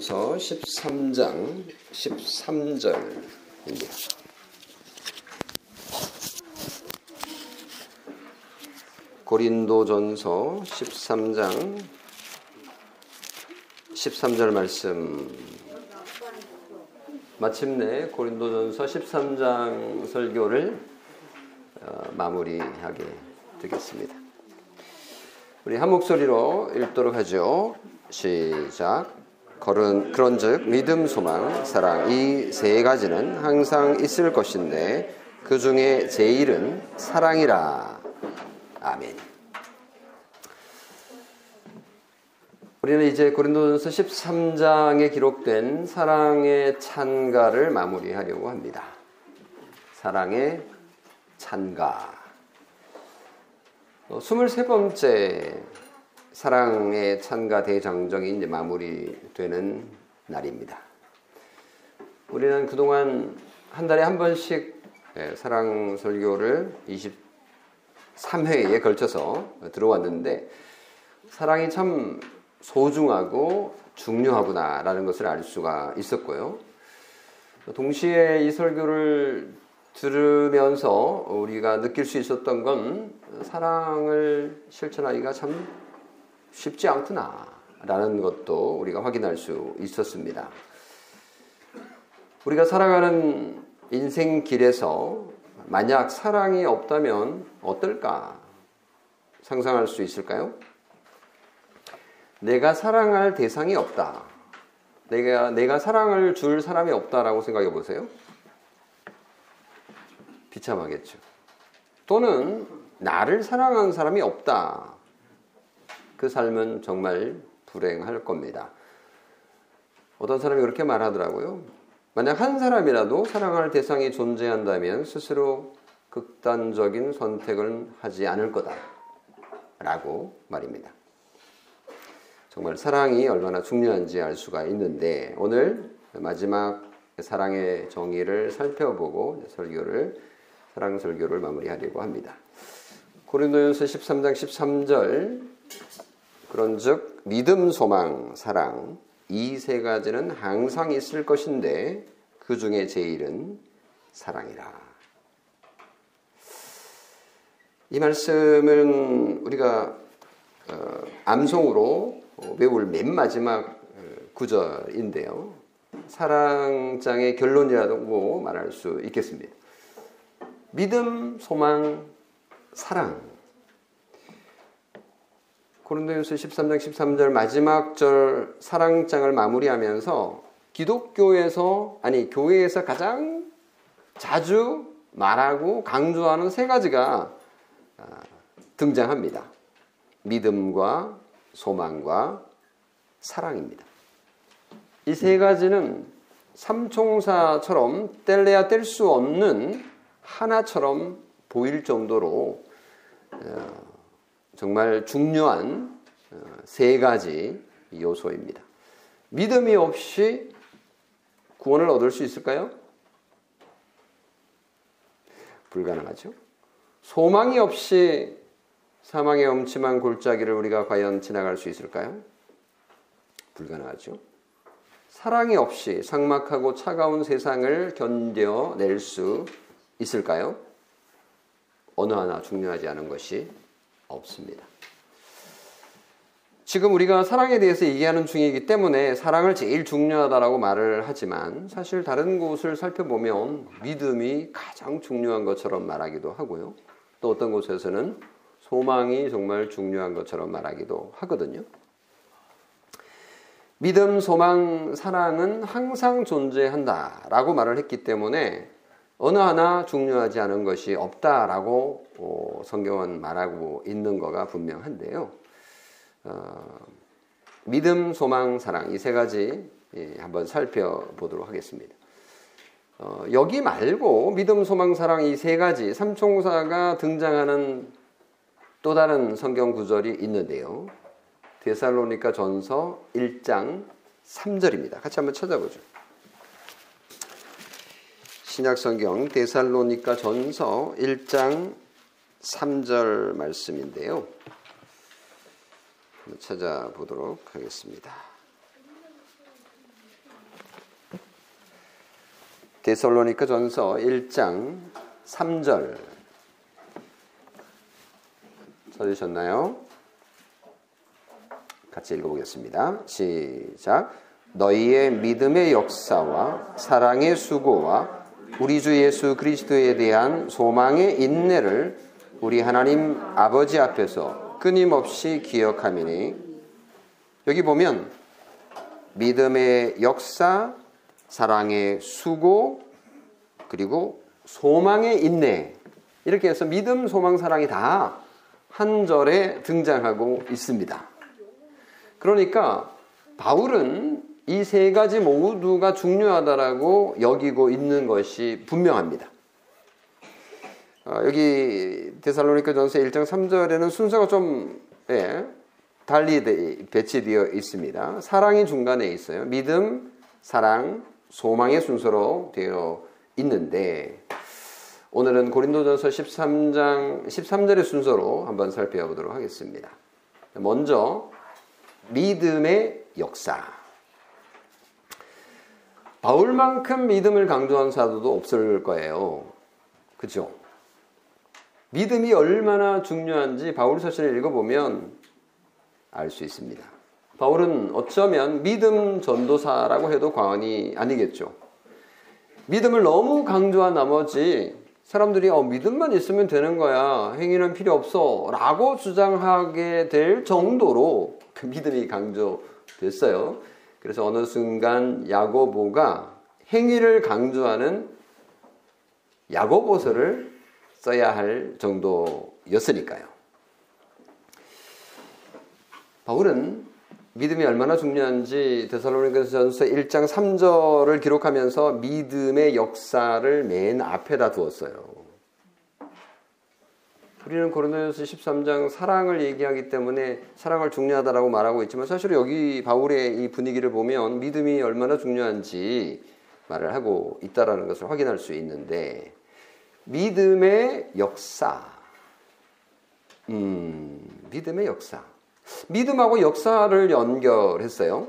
고린도전서 13장 13절입니다. 고린도전서 13장 13절 말씀 마침내 고린도전서 13장 설교를 어, 마무리하게 되겠습니다. 우리 한 목소리로 읽도록 하죠. 시작. 그런, 그런즉 믿음, 소망, 사랑 이 세 가지는 항상 있을 것인데 그 중에 제일은 사랑이라. 아멘. 우리는 이제 고린도전서 13장에 기록된 사랑의 찬가를 마무리하려고 합니다. 사랑의 찬가. 23번째 어, 사랑의 찬가 대장정이 이제 마무리되는 날입니다. 우리는 그동안 한 달에 한 번씩 예, 사랑 설교를 23회에 걸쳐서 들어왔는데 사랑이 참 소중하고 중요하구나라는 것을 알 수가 있었고요. 동시에 이 설교를 들으면서 우리가 느낄 수 있었던 건 사랑을 실천하기가 참 쉽지 않구나라는 것도 우리가 확인할 수 있었습니다. 우리가 살아가는 인생 길에서 만약 사랑이 없다면 어떨까 상상할 수 있을까요? 내가 사랑할 대상이 없다. 내가 내가 사랑을 줄 사람이 없다라고 생각해 보세요. 비참하겠죠. 또는 나를 사랑하는 사람이 없다. 그 삶은 정말 불행할 겁니다. 어떤 사람이 그렇게 말하더라고요. 만약 한 사람이라도 사랑할 대상이 존재한다면 스스로 극단적인 선택을 하지 않을 거다. 라고 말입니다. 정말 사랑이 얼마나 중요한지 알 수가 있는데 오늘 마지막 사랑의 정의를 살펴보고 설교를 사랑 설교를 마무리하려고 합니다. 고린도전서 13장 13절 그런즉 믿음, 소망, 사랑 이 세 가지는 항상 있을 것인데 그 중에 제일은 사랑이라. 이 말씀은 우리가 어, 암송으로 외울 맨 마지막 어, 구절인데요. 사랑장의 결론이라고 말할 수 있겠습니다. 믿음, 소망, 사랑. 고린도전서 13장 13절 마지막 절 사랑장을 마무리하면서 기독교에서 아니 교회에서 가장 자주 말하고 강조하는 세 가지가 아, 등장합니다. 믿음과 소망과 사랑입니다. 이 세 가지는 삼총사처럼 뗄래야 뗄 수 없는 하나처럼 보일 정도로 어, 정말 중요한 어, 세 가지 요소입니다. 믿음이 없이 구원을 얻을 수 있을까요? 불가능하죠. 소망이 없이 사망의 엄침한 골짜기를 우리가 과연 지나갈 수 있을까요? 불가능하죠. 사랑이 없이 상막하고 차가운 세상을 견뎌낼 수 있을까요? 어느 하나 중요하지 않은 것이 없습니다. 지금 우리가 사랑에 대해서 얘기하는 중이기 때문에 사랑을 제일 중요하다라고 말을 하지만 사실 다른 곳을 살펴보면 믿음이 가장 중요한 것처럼 말하기도 하고요. 또 어떤 곳에서는 소망이 정말 중요한 것처럼 말하기도 하거든요. 믿음, 소망, 사랑은 항상 존재한다라고 말을 했기 때문에 어느 하나 중요하지 않은 것이 없다라고 어, 성경은 말하고 있는 거가 분명한데요. 어, 믿음, 소망, 사랑 이 세 가지 예, 한번 살펴보도록 하겠습니다. 어, 여기 말고 믿음, 소망, 사랑 이 세 가지 삼총사가 등장하는 또 다른 성경 구절이 있는데요. 데살로니가 전서 1장 3절입니다. 같이 한번 찾아보죠. 신약 성경 데살로니가 전서 1장 3절 말씀인데요. 찾아보도록 하겠습니다. 데살로니가 전서 1장 3절 찾으셨나요? 같이 읽어보겠습니다. 시작. 너희의 믿음의 역사와 사랑의 수고와 우리 주 예수 그리스도에 대한 소망의 인내를 우리 하나님 아버지 앞에서 끊임없이 기억하미니 여기 보면 믿음의 역사, 사랑의 수고, 그리고 소망의 인내. 이렇게 해서 믿음, 소망, 사랑이 다 한 절에 등장하고 있습니다. 그러니까 바울은 이 세 가지 모두가 중요하다라고 여기고 있는 것이 분명합니다. 어, 여기 데살로니가 전서 1장 3절에는 순서가 좀 예, 달리 배치되어 있습니다. 사랑이 중간에 있어요. 믿음, 사랑, 소망의 순서로 되어 있는데 오늘은 고린도전서 13장 13절의 순서로 한번 살펴보도록 하겠습니다. 먼저 믿음의 역사. 바울만큼 믿음을 강조한 사도도 없을 거예요. 그죠? 믿음이 얼마나 중요한지 바울 서신을 읽어보면 알 수 있습니다. 바울은 어쩌면 믿음 전도사라고 해도 과언이 아니겠죠. 믿음을 너무 강조한 나머지 사람들이 어, 믿음만 있으면 되는 거야. 행위는 필요 없어. 라고 주장하게 될 정도로 그 믿음이 강조됐어요. 그래서 어느 순간 야고보가 행위를 강조하는 야고보서를 써야 할 정도였으니까요. 바울은 믿음이 얼마나 중요한지 데살로니가전서 1장 3절을 기록하면서 믿음의 역사를 맨 앞에다 두었어요. 우리는 고린도전서 13장 사랑을 얘기하기 때문에 사랑을 중요하다라고 말하고 있지만 사실 여기 바울의 이 분위기를 보면 믿음이 얼마나 중요한지 말을 하고 있다라는 것을 확인할 수 있는데 믿음의 역사. 음, 믿음의 역사. 믿음하고 역사를 연결했어요.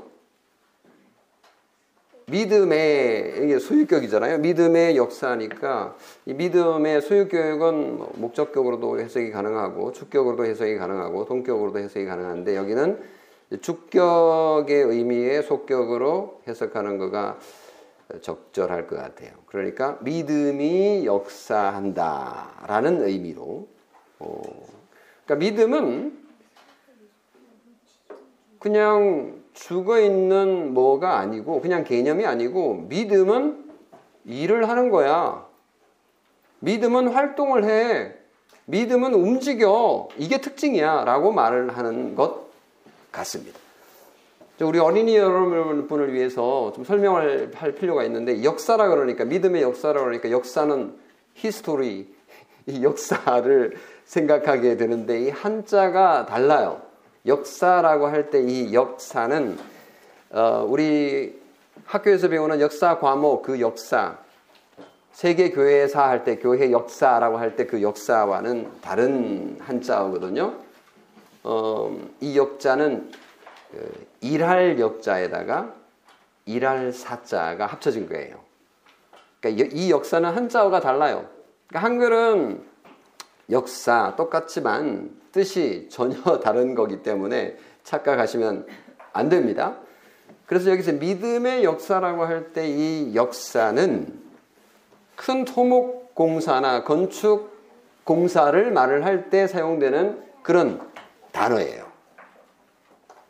믿음의 이게 소유격이잖아요. 믿음의 역사니까 이 믿음의 소유격은 뭐 목적격으로도 해석이 가능하고 주격으로도 해석이 가능하고 동격으로도 해석이 가능한데 여기는 주격의 의미의 속격으로 해석하는 거가 적절할 것 같아요. 그러니까 믿음이 역사한다라는 의미로. 어, 그러니까 믿음은 그냥 죽어 있는 뭐가 아니고 그냥 개념이 아니고 믿음은 일을 하는 거야. 믿음은 활동을 해. 믿음은 움직여. 이게 특징이야. 라고 말을 하는 것 같습니다. 우리 어린이 여러분을 위해서 좀 설명을 할 필요가 있는데 역사라 그러니까 믿음의 역사라 그러니까 역사는 history 이 역사를 생각하게 되는데 이 한자가 달라요. 역사라고 할 때 이 역사는 어, 우리 학교에서 배우는 역사 과목 그 역사 세계 교회사 할 때 교회 역사라고 할 때 그 역사와는 다른 한자어거든요. 어, 이 역자는 그 일할 역자에다가 일할 사자가 합쳐진 거예요. 그러니까 이 역사는 한자어가 달라요. 그러니까 한글은 역사 똑같지만 뜻이 전혀 다른 거기 때문에 착각하시면 안 됩니다. 그래서 여기서 믿음의 역사라고 할 때 이 역사는 큰 토목 공사나 건축 공사를 말을 할 때 사용되는 그런 단어예요.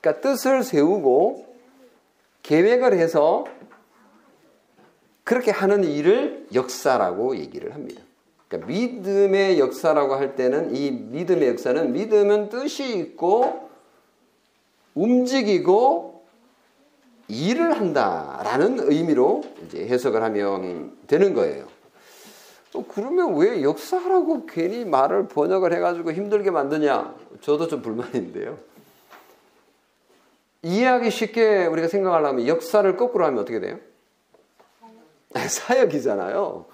그러니까 뜻을 세우고 계획을 해서 그렇게 하는 일을 역사라고 얘기를 합니다. 그러니까 믿음의 역사라고 할 때는 이 믿음의 역사는 믿음은 뜻이 있고 움직이고 일을 한다라는 의미로 이제 해석을 하면 되는 거예요. 어, 그러면 왜 역사라고 괜히 말을 번역을 해가지고 힘들게 만드냐? 저도 좀 불만인데요. 이해하기 쉽게 우리가 생각하려면 역사를 거꾸로 하면 어떻게 돼요? 사역이잖아요.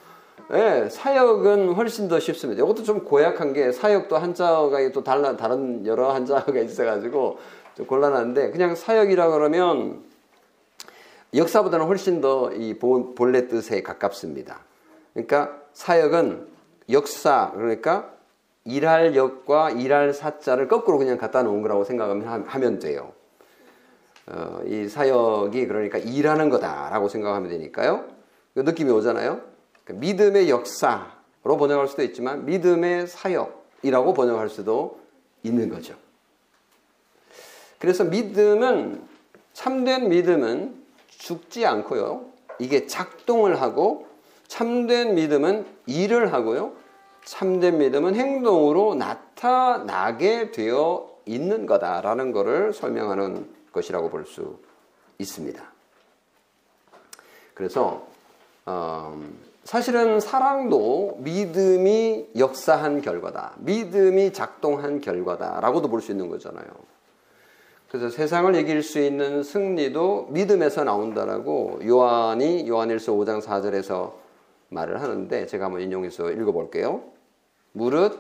네, 사역은 훨씬 더 쉽습니다. 이것도 좀 고약한 게 사역도 한자가 또 달라, 다른 여러 한자가 있어가지고 좀 곤란한데 그냥 사역이라 그러면 역사보다는 훨씬 더 이 본래 뜻에 가깝습니다. 그러니까 사역은 역사 그러니까 일할 역과 일할 사자를 거꾸로 그냥 갖다 놓은 거라고 생각하면 돼요. 어, 이 사역이 그러니까 일하는 거다라고 생각하면 되니까요. 그 느낌이 오잖아요. 그러니까 믿음의 역사로 번역할 수도 있지만 믿음의 사역이라고 번역할 수도 있는 거죠. 그래서 믿음은 참된 믿음은 죽지 않고요. 이게 작동을 하고 참된 믿음은 일을 하고요. 참된 믿음은 행동으로 나타나게 되어 있는 거다라는 것을 설명하는 것이라고 볼 수 있습니다. 그래서 어, 사실은 사랑도 믿음이 역사한 결과다. 믿음이 작동한 결과다라고도 볼 수 있는 거잖아요. 그래서 세상을 이길 수 있는 승리도 믿음에서 나온다라고 요한이 요한일서 5장 4절에서 말을 하는데 제가 한번 인용해서 읽어볼게요. 무릇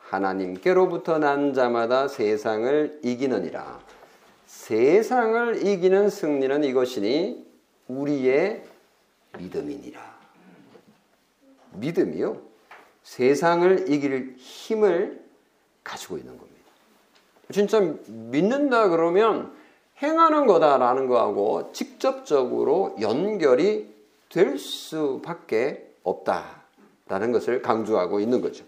하나님께로부터 난 자마다 세상을 이기느니라. 세상을 이기는 승리는 이것이니 우리의 믿음이니라. 믿음이요. 세상을 이길 힘을 가지고 있는 겁니다. 진짜 믿는다 그러면 행하는 거다라는 거하고 직접적으로 연결이 될 수밖에 없다라는 것을 강조하고 있는 거죠.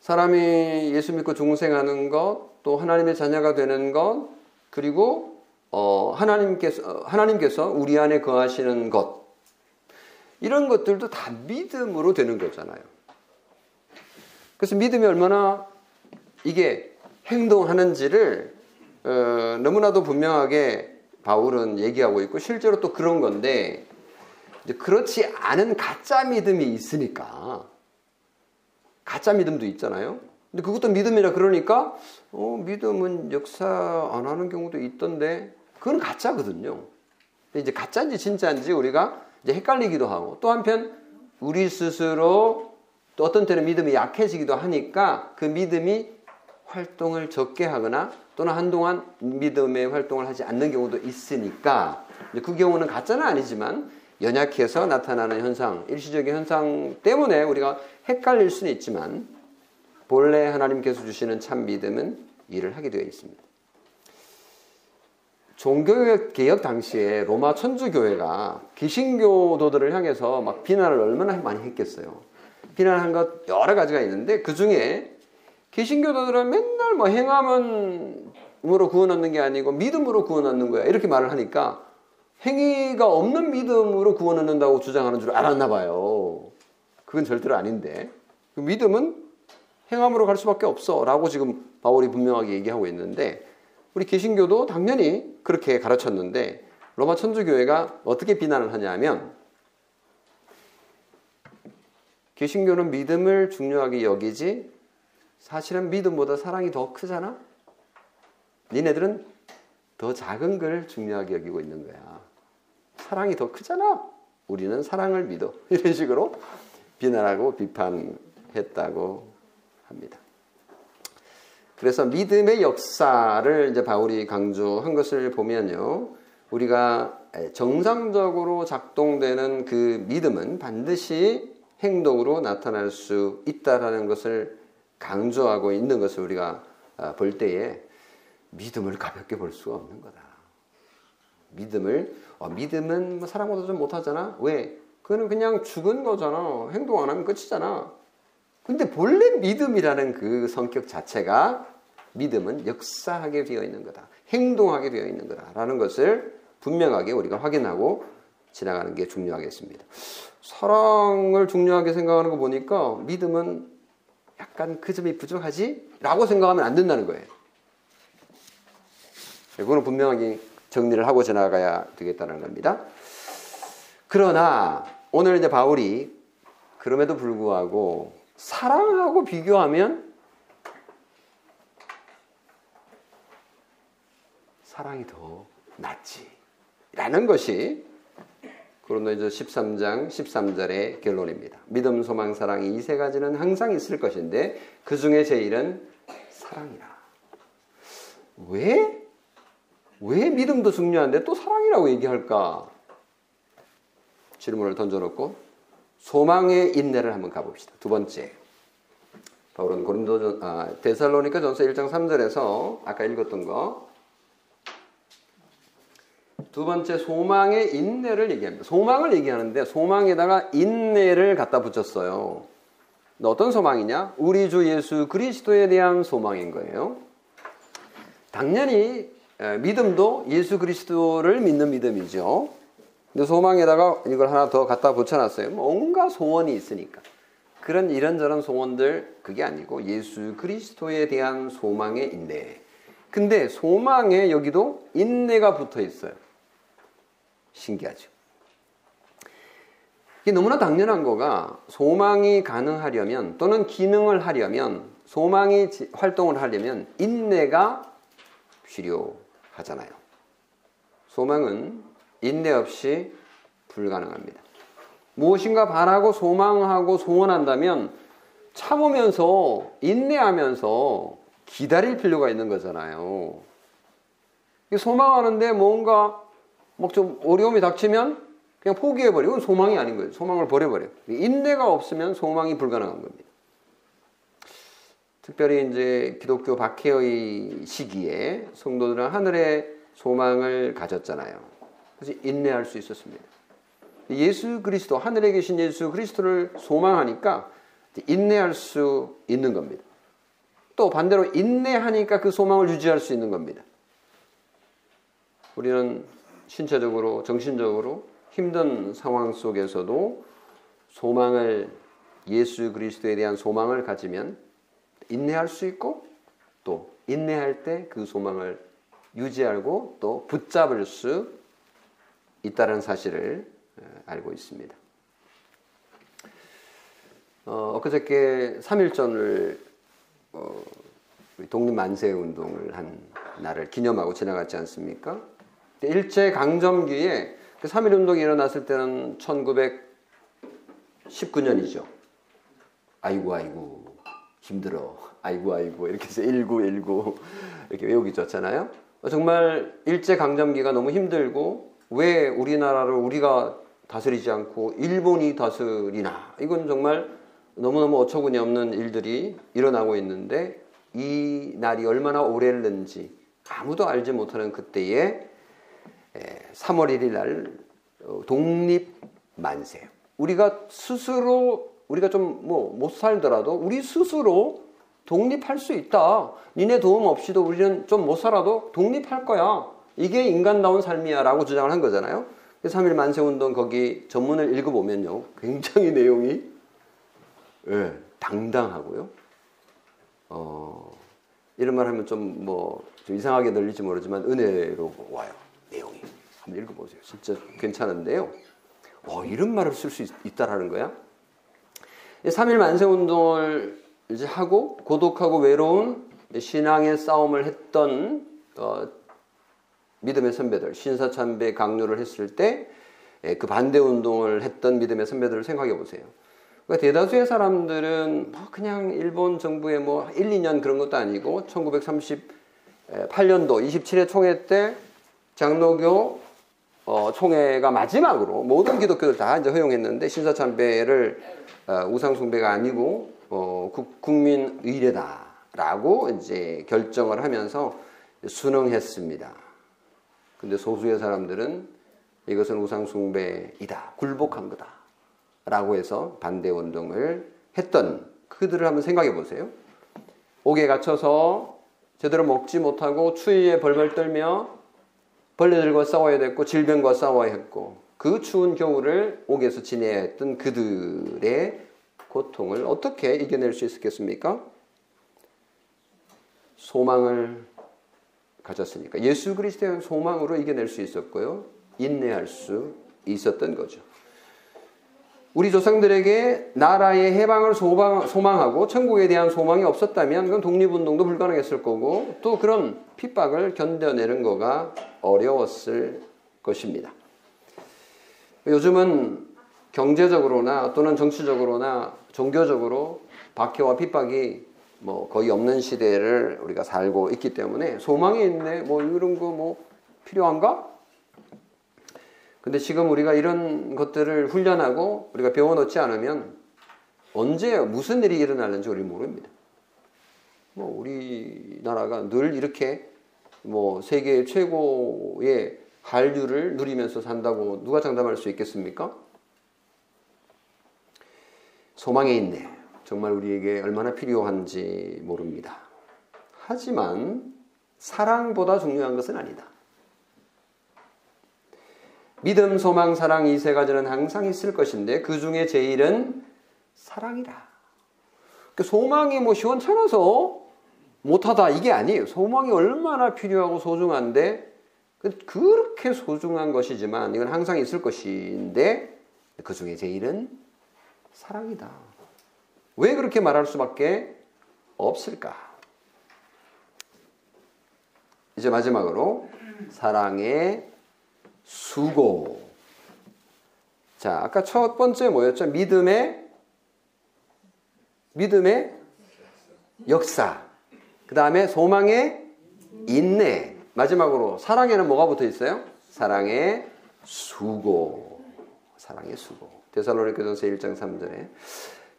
사람이 예수 믿고 중생하는 것, 또 하나님의 자녀가 되는 것, 그리고 어, 하나님께서 하나님께서 우리 안에 거하시는 것 이런 것들도 다 믿음으로 되는 거잖아요. 그래서 믿음이 얼마나 이게 행동하는지를 어, 너무나도 분명하게 바울은 얘기하고 있고 실제로 또 그런 건데 그렇지 않은 가짜 믿음이 있으니까 가짜 믿음도 있잖아요. 근데 그것도 믿음이라 그러니까 어, 믿음은 역사 안 하는 경우도 있던데 그건 가짜거든요. 이제 가짜인지 진짜인지 우리가 이제 헷갈리기도 하고 또 한편 우리 스스로 또 어떤 때는 믿음이 약해지기도 하니까 그 믿음이 활동을 적게 하거나 또는 한동안 믿음의 활동을 하지 않는 경우도 있으니까 그 경우는 가짜는 아니지만 연약해서 나타나는 현상, 일시적인 현상 때문에 우리가 헷갈릴 수는 있지만 본래 하나님께서 주시는 참 믿음은 일을 하게 되어 있습니다. 종교개혁 당시에 로마 천주교회가 기신교도들을 향해서 막 비난을 얼마나 많이 했겠어요. 비난한 것 여러 가지가 있는데 그 중에 개신교도들은 맨날 뭐 행함은으로 구원 얻는 게 아니고 믿음으로 구원 얻는 거야. 이렇게 말을 하니까 행위가 없는 믿음으로 구원 얻는다고 주장하는 줄 알았나 봐요. 그건 절대로 아닌데. 그 믿음은 행함으로 갈 수밖에 없어. 라고 지금 바울이 분명하게 얘기하고 있는데 우리 개신교도 당연히 그렇게 가르쳤는데 로마 천주교회가 어떻게 비난을 하냐면 개신교는 믿음을 중요하게 여기지 사실은 믿음보다 사랑이 더 크잖아? 니네들은 더 작은 걸 중요하게 여기고 있는 거야. 사랑이 더 크잖아? 우리는 사랑을 믿어. 이런 식으로 비난하고 비판했다고 합니다. 그래서 믿음의 역사를 이제 바울이 강조한 것을 보면요. 우리가 정상적으로 작동되는 그 믿음은 반드시 행동으로 나타날 수 있다라는 것을 강조하고 있는 것을 우리가 아, 볼 때에 믿음을 가볍게 볼 수가 없는 거다. 믿음을 어, 믿음은 뭐 사람보다 좀 못하잖아. 왜? 그거는 그냥 죽은 거잖아. 행동 안 하면 끝이잖아. 근데 본래 믿음이라는 그 성격 자체가 믿음은 역사하게 되어 있는 거다. 행동하게 되어 있는 거다라는 것을 분명하게 우리가 확인하고 지나가는 게 중요하겠습니다. 사랑을 중요하게 생각하는 거 보니까 믿음은 약간 그 점이 부족하지? 라고 생각하면 안 된다는 거예요. 이거는 분명하게 정리를 하고 지나가야 되겠다는 겁니다. 그러나 오늘 이제 바울이 그럼에도 불구하고 사랑하고 비교하면 사랑이 더 낫지. 라는 것이 고린도전 13장 13절의 결론입니다. 믿음, 소망, 사랑 이 세 가지는 항상 있을 것인데 그 중에 제일은 사랑이라. 왜? 왜 믿음도 중요한데 또 사랑이라고 얘기할까? 질문을 던져놓고 소망의 인내를 한번 가봅시다. 두 번째. 바울은 고린도 아, 데살로니가 전서 1장 3절에서 아까 읽었던 거. 두 번째 소망의 인내를 얘기합니다. 소망을 얘기하는데 소망에다가 인내를 갖다 붙였어요. 어떤 소망이냐? 우리 주 예수 그리스도에 대한 소망인 거예요. 당연히 믿음도 예수 그리스도를 믿는 믿음이죠. 근데 소망에다가 이걸 하나 더 갖다 붙여놨어요. 뭔가 소원이 있으니까. 그런 이런저런 소원들 그게 아니고 예수 그리스도에 대한 소망의 인내. 근데 소망에 여기도 인내가 붙어 있어요. 신기하죠. 이게 너무나 당연한 거가 소망이 가능하려면 또는 기능을 하려면 소망이 활동을 하려면 인내가 필요하잖아요. 소망은 인내 없이 불가능합니다. 무엇인가 바라고 소망하고 소원한다면 참으면서 인내하면서 기다릴 필요가 있는 거잖아요. 소망하는데 뭔가 막 좀 어려움이 닥치면 그냥 포기해버리고 소망이 아닌 거예요. 소망을 버려버려요. 인내가 없으면 소망이 불가능한 겁니다. 특별히 이제 기독교 박해의 시기에 성도들은 하늘의 소망을 가졌잖아요. 그래서 인내할 수 있었습니다. 예수 그리스도, 하늘에 계신 예수 그리스도를 소망하니까 인내할 수 있는 겁니다. 또 반대로 인내하니까 그 소망을 유지할 수 있는 겁니다. 우리는 신체적으로, 정신적으로 힘든 상황 속에서도 소망을, 예수 그리스도에 대한 소망을 가지면 인내할 수 있고 또 인내할 때 그 소망을 유지하고 또 붙잡을 수 있다는 사실을 알고 있습니다. 어, 엊그저께 3일전을 어, 독립만세 운동을 한 날을 기념하고 지나갔지 않습니까? 일제 강점기에 그 3일 운동이 일어났을 때는 1919년이죠. 아이고 아이고 힘들어. 아이고 아이고 이렇게 해서 1919 이렇게 외우기 좋잖아요. 정말 일제 강점기가 너무 힘들고 왜 우리나라를 우리가 다스리지 않고 일본이 다스리나 이건 정말 너무너무 어처구니 없는 일들이 일어나고 있는데 이 날이 얼마나 오래했는지 아무도 알지 못하는 그때에 3월 1일 날 어, 독립 만세. 우리가 스스로 우리가 좀 뭐 못 살더라도 우리 스스로 독립할 수 있다. 니네 도움 없이도 우리는 좀 못 살아도 독립할 거야. 이게 인간다운 삶이야 라고 주장을 한 거잖아요. 3일 만세 운동 거기 전문을 읽어보면요. 굉장히 내용이 예, 당당하고요. 어, 이런 말 하면 좀 뭐, 좀 이상하게 들릴지 모르지만 은혜로 와요. 내용이. 한번 읽어보세요. 진짜 괜찮은데요. 어, 이런 말을 쓸 수 있다라는 거야. 3일 만세운동을 이제 하고 고독하고 외로운 신앙의 싸움을 했던 어, 믿음의 선배들, 신사참배 강요를 했을 때그 예, 반대 운동을 했던 믿음의 선배들을 생각해 보세요. 그러니까 대다수의 사람들은 뭐 그냥 일본 정부의 뭐 1, 2년 그런 것도 아니고 1938년도 27회 총회 때 장로교 어, 총회가 마지막으로 모든 기독교들 다 이제 허용했는데 신사참배를 어, 우상숭배가 아니고 어, 국민 의례다라고 이제 결정을 하면서 순응했습니다. 근데 소수의 사람들은 이것은 우상숭배이다. 굴복한 거다. 라고 해서 반대 운동을 했던 그들을 한번 생각해 보세요. 옥에 갇혀서 제대로 먹지 못하고 추위에 벌벌 떨며 벌레들과 싸워야 됐고 질병과 싸워야 했고 그 추운 겨울을 옥에서 지내야 했던 그들의 고통을 어떻게 이겨낼 수 있었겠습니까? 소망을 가졌으니까 예수 그리스도의 소망으로 이겨낼 수 있었고요. 인내할 수 있었던 거죠. 우리 조상들에게 나라의 해방을 소망하고 천국에 대한 소망이 없었다면 그건 독립운동도 불가능했을 거고 또 그런 핍박을 견뎌내는 거가 어려웠을 것입니다. 요즘은 경제적으로나 또는 정치적으로나 종교적으로 박해와 핍박이 뭐 거의 없는 시대를 우리가 살고 있기 때문에 소망이 있네 뭐 이런 거 뭐 필요한가? 근데 지금 우리가 이런 것들을 훈련하고 우리가 배워놓지 않으면 언제 무슨 일이 일어날는지 우리 모릅니다. 뭐 우리나라가 늘 이렇게 뭐 세계 최고의 한류를 누리면서 산다고 누가 장담할 수 있겠습니까? 소망에 있네. 정말 우리에게 얼마나 필요한지 모릅니다. 하지만 사랑보다 중요한 것은 아니다. 믿음, 소망, 사랑 이 세 가지는 항상 있을 것인데 그 중에 제일은 사랑이다. 그 소망이 뭐 시원찮아서 못하다 이게 아니에요. 소망이 얼마나 필요하고 소중한데 그 그렇게 소중한 것이지만 이건 항상 있을 것인데 그 중에 제일은 사랑이다. 왜 그렇게 말할 수밖에 없을까? 이제 마지막으로 사랑의 수고. 자, 아까 첫 번째 뭐였죠? 믿음의 믿음의 역사. 그 다음에 소망의 인내. 마지막으로 사랑에는 뭐가 붙어 있어요? 사랑의 수고. 사랑의 수고. 데살로니가전서 1장 3절에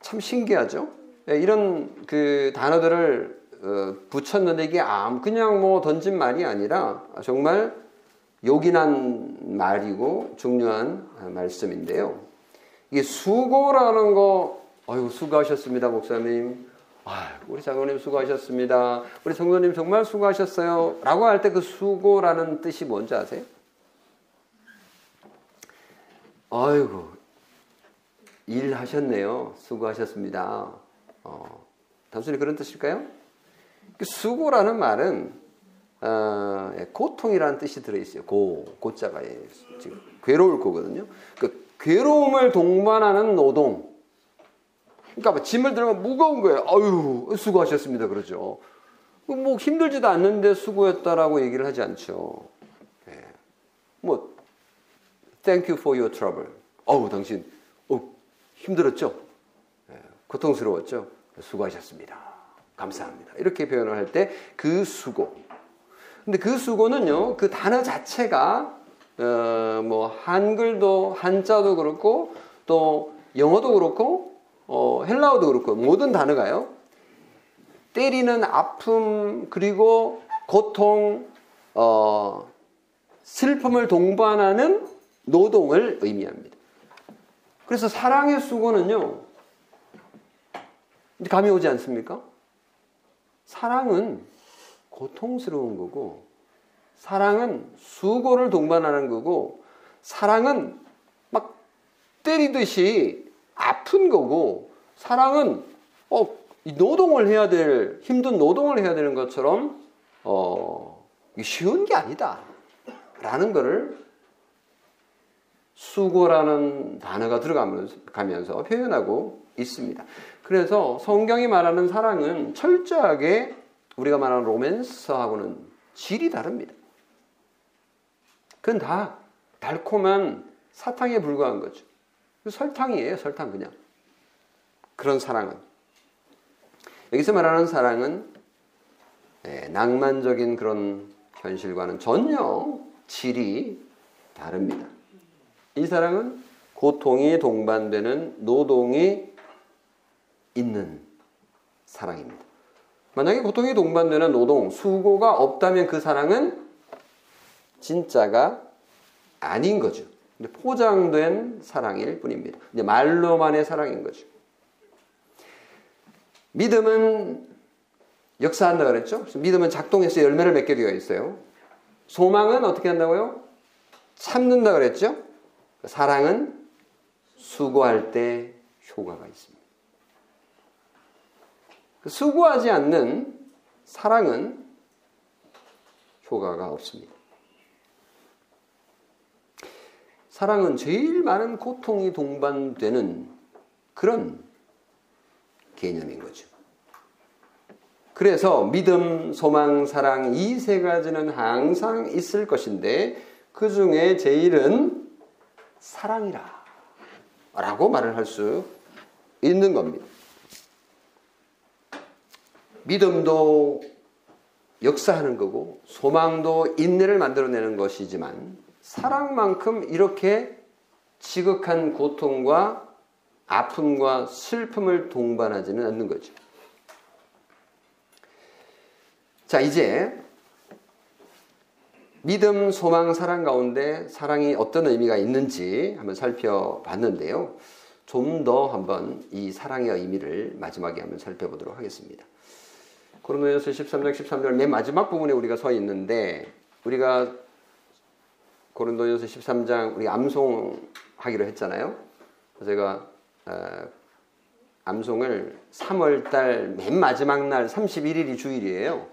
참 신기하죠. 예, 이런 그 단어들을 어, 붙였는데 이게 암 그냥 뭐 던진 말이 아니라 정말 요긴한 말이고 중요한 말씀인데요. 이게 수고라는 거, 아유 수고하셨습니다 목사님. 아, 우리 장로님 수고하셨습니다. 우리 성도님 정말 수고하셨어요. 라고 할 때 그 수고라는 뜻이 뭔지 아세요? 아이고, 일하셨네요. 수고하셨습니다. 어, 단순히 그런 뜻일까요? 그 수고라는 말은 어, 예, 고통이라는 뜻이 들어있어요. 고, 고자가 예, 지금 괴로울 거거든요. 그 괴로움을 동반하는 노동. 그러니까 뭐 짐을 들면 무거운 거예요. 아유, 수고하셨습니다. 그러죠. 뭐 힘들지도 않는데 수고했다라고 얘기를 하지 않죠. 예. 뭐, thank you for your trouble. 어우, 당신, 어, 힘들었죠? 예. 고통스러웠죠? 수고하셨습니다. 감사합니다. 이렇게 표현을 할 때 그 수고. 근데 그 수고는요, 그 단어 자체가, 어, 뭐, 한글도, 한자도 그렇고, 또 영어도 그렇고, 어, 헬라어도 그렇고, 모든 단어가요, 때리는 아픔, 그리고 고통, 어, 슬픔을 동반하는 노동을 의미합니다. 그래서 사랑의 수고는요, 감이 오지 않습니까? 사랑은 고통스러운 거고, 사랑은 수고를 동반하는 거고, 사랑은 막 때리듯이 아픈 거고, 사랑은 어, 노동을 해야 될, 힘든 노동을 해야 되는 것처럼, 어, 쉬운 게 아니다. 라는 거를 수고라는 단어가 들어가면서 표현하고 있습니다. 그래서 성경이 말하는 사랑은 철저하게 우리가 말하는 로맨스하고는 질이 다릅니다. 그건 다 달콤한 사탕에 불과한 거죠. 설탕이에요, 설탕 그냥. 그런 사랑은. 여기서 말하는 사랑은 네, 낭만적인 그런 현실과는 전혀 질이 다릅니다. 이 사랑은 고통이 동반되는 노동이 있는 사랑입니다. 만약에 고통이 동반되는 노동, 수고가 없다면 그 사랑은 진짜가 아닌 거죠. 포장된 사랑일 뿐입니다. 이제 말로만의 사랑인 거죠. 믿음은 역사한다 그랬죠? 믿음은 작동해서 열매를 맺게 되어 있어요. 소망은 어떻게 한다고요? 참는다 그랬죠? 사랑은 수고할 때 효과가 있습니다. 그 수고하지 않는 사랑은 효과가 없습니다. 사랑은 제일 많은 고통이 동반되는 그런 개념인 거죠. 그래서 믿음, 소망, 사랑 이 세 가지는 항상 있을 것인데 그 중에 제일은 사랑이라 라고 말을 할 수 있는 겁니다. 믿음도 역사하는 거고 소망도 인내를 만들어내는 것이지만 사랑만큼 이렇게 지극한 고통과 아픔과 슬픔을 동반하지는 않는 거죠. 자, 이제 믿음, 소망, 사랑 가운데 사랑이 어떤 의미가 있는지 한번 살펴봤는데요. 좀 더 한번 이 사랑의 의미를 마지막에 한번 살펴보도록 하겠습니다. 고린도전서 13장 13절 맨 마지막 부분에 우리가 서 있는데 우리가 고린도전서 13장 우리 암송하기로 했잖아요. 제가 어, 암송을 3월 달 맨 마지막 날 31일이 주일이에요.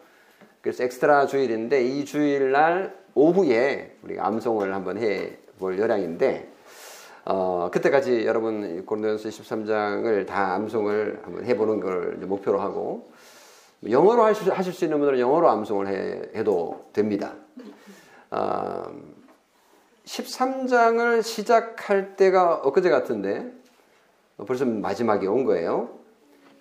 그래서 엑스트라 주일인데 이 주일날 오후에 우리가 암송을 한번 해볼 요량인데 어, 그때까지 여러분 고린도전서 13장을 다 암송을 한번 해보는 걸 목표로 하고 영어로 하실, 하실 수 있는 분들은 영어로 암송을 해, 해도 됩니다. 어, 13장을 시작할 때가 엊그제 같은데 벌써 마지막에 온 거예요.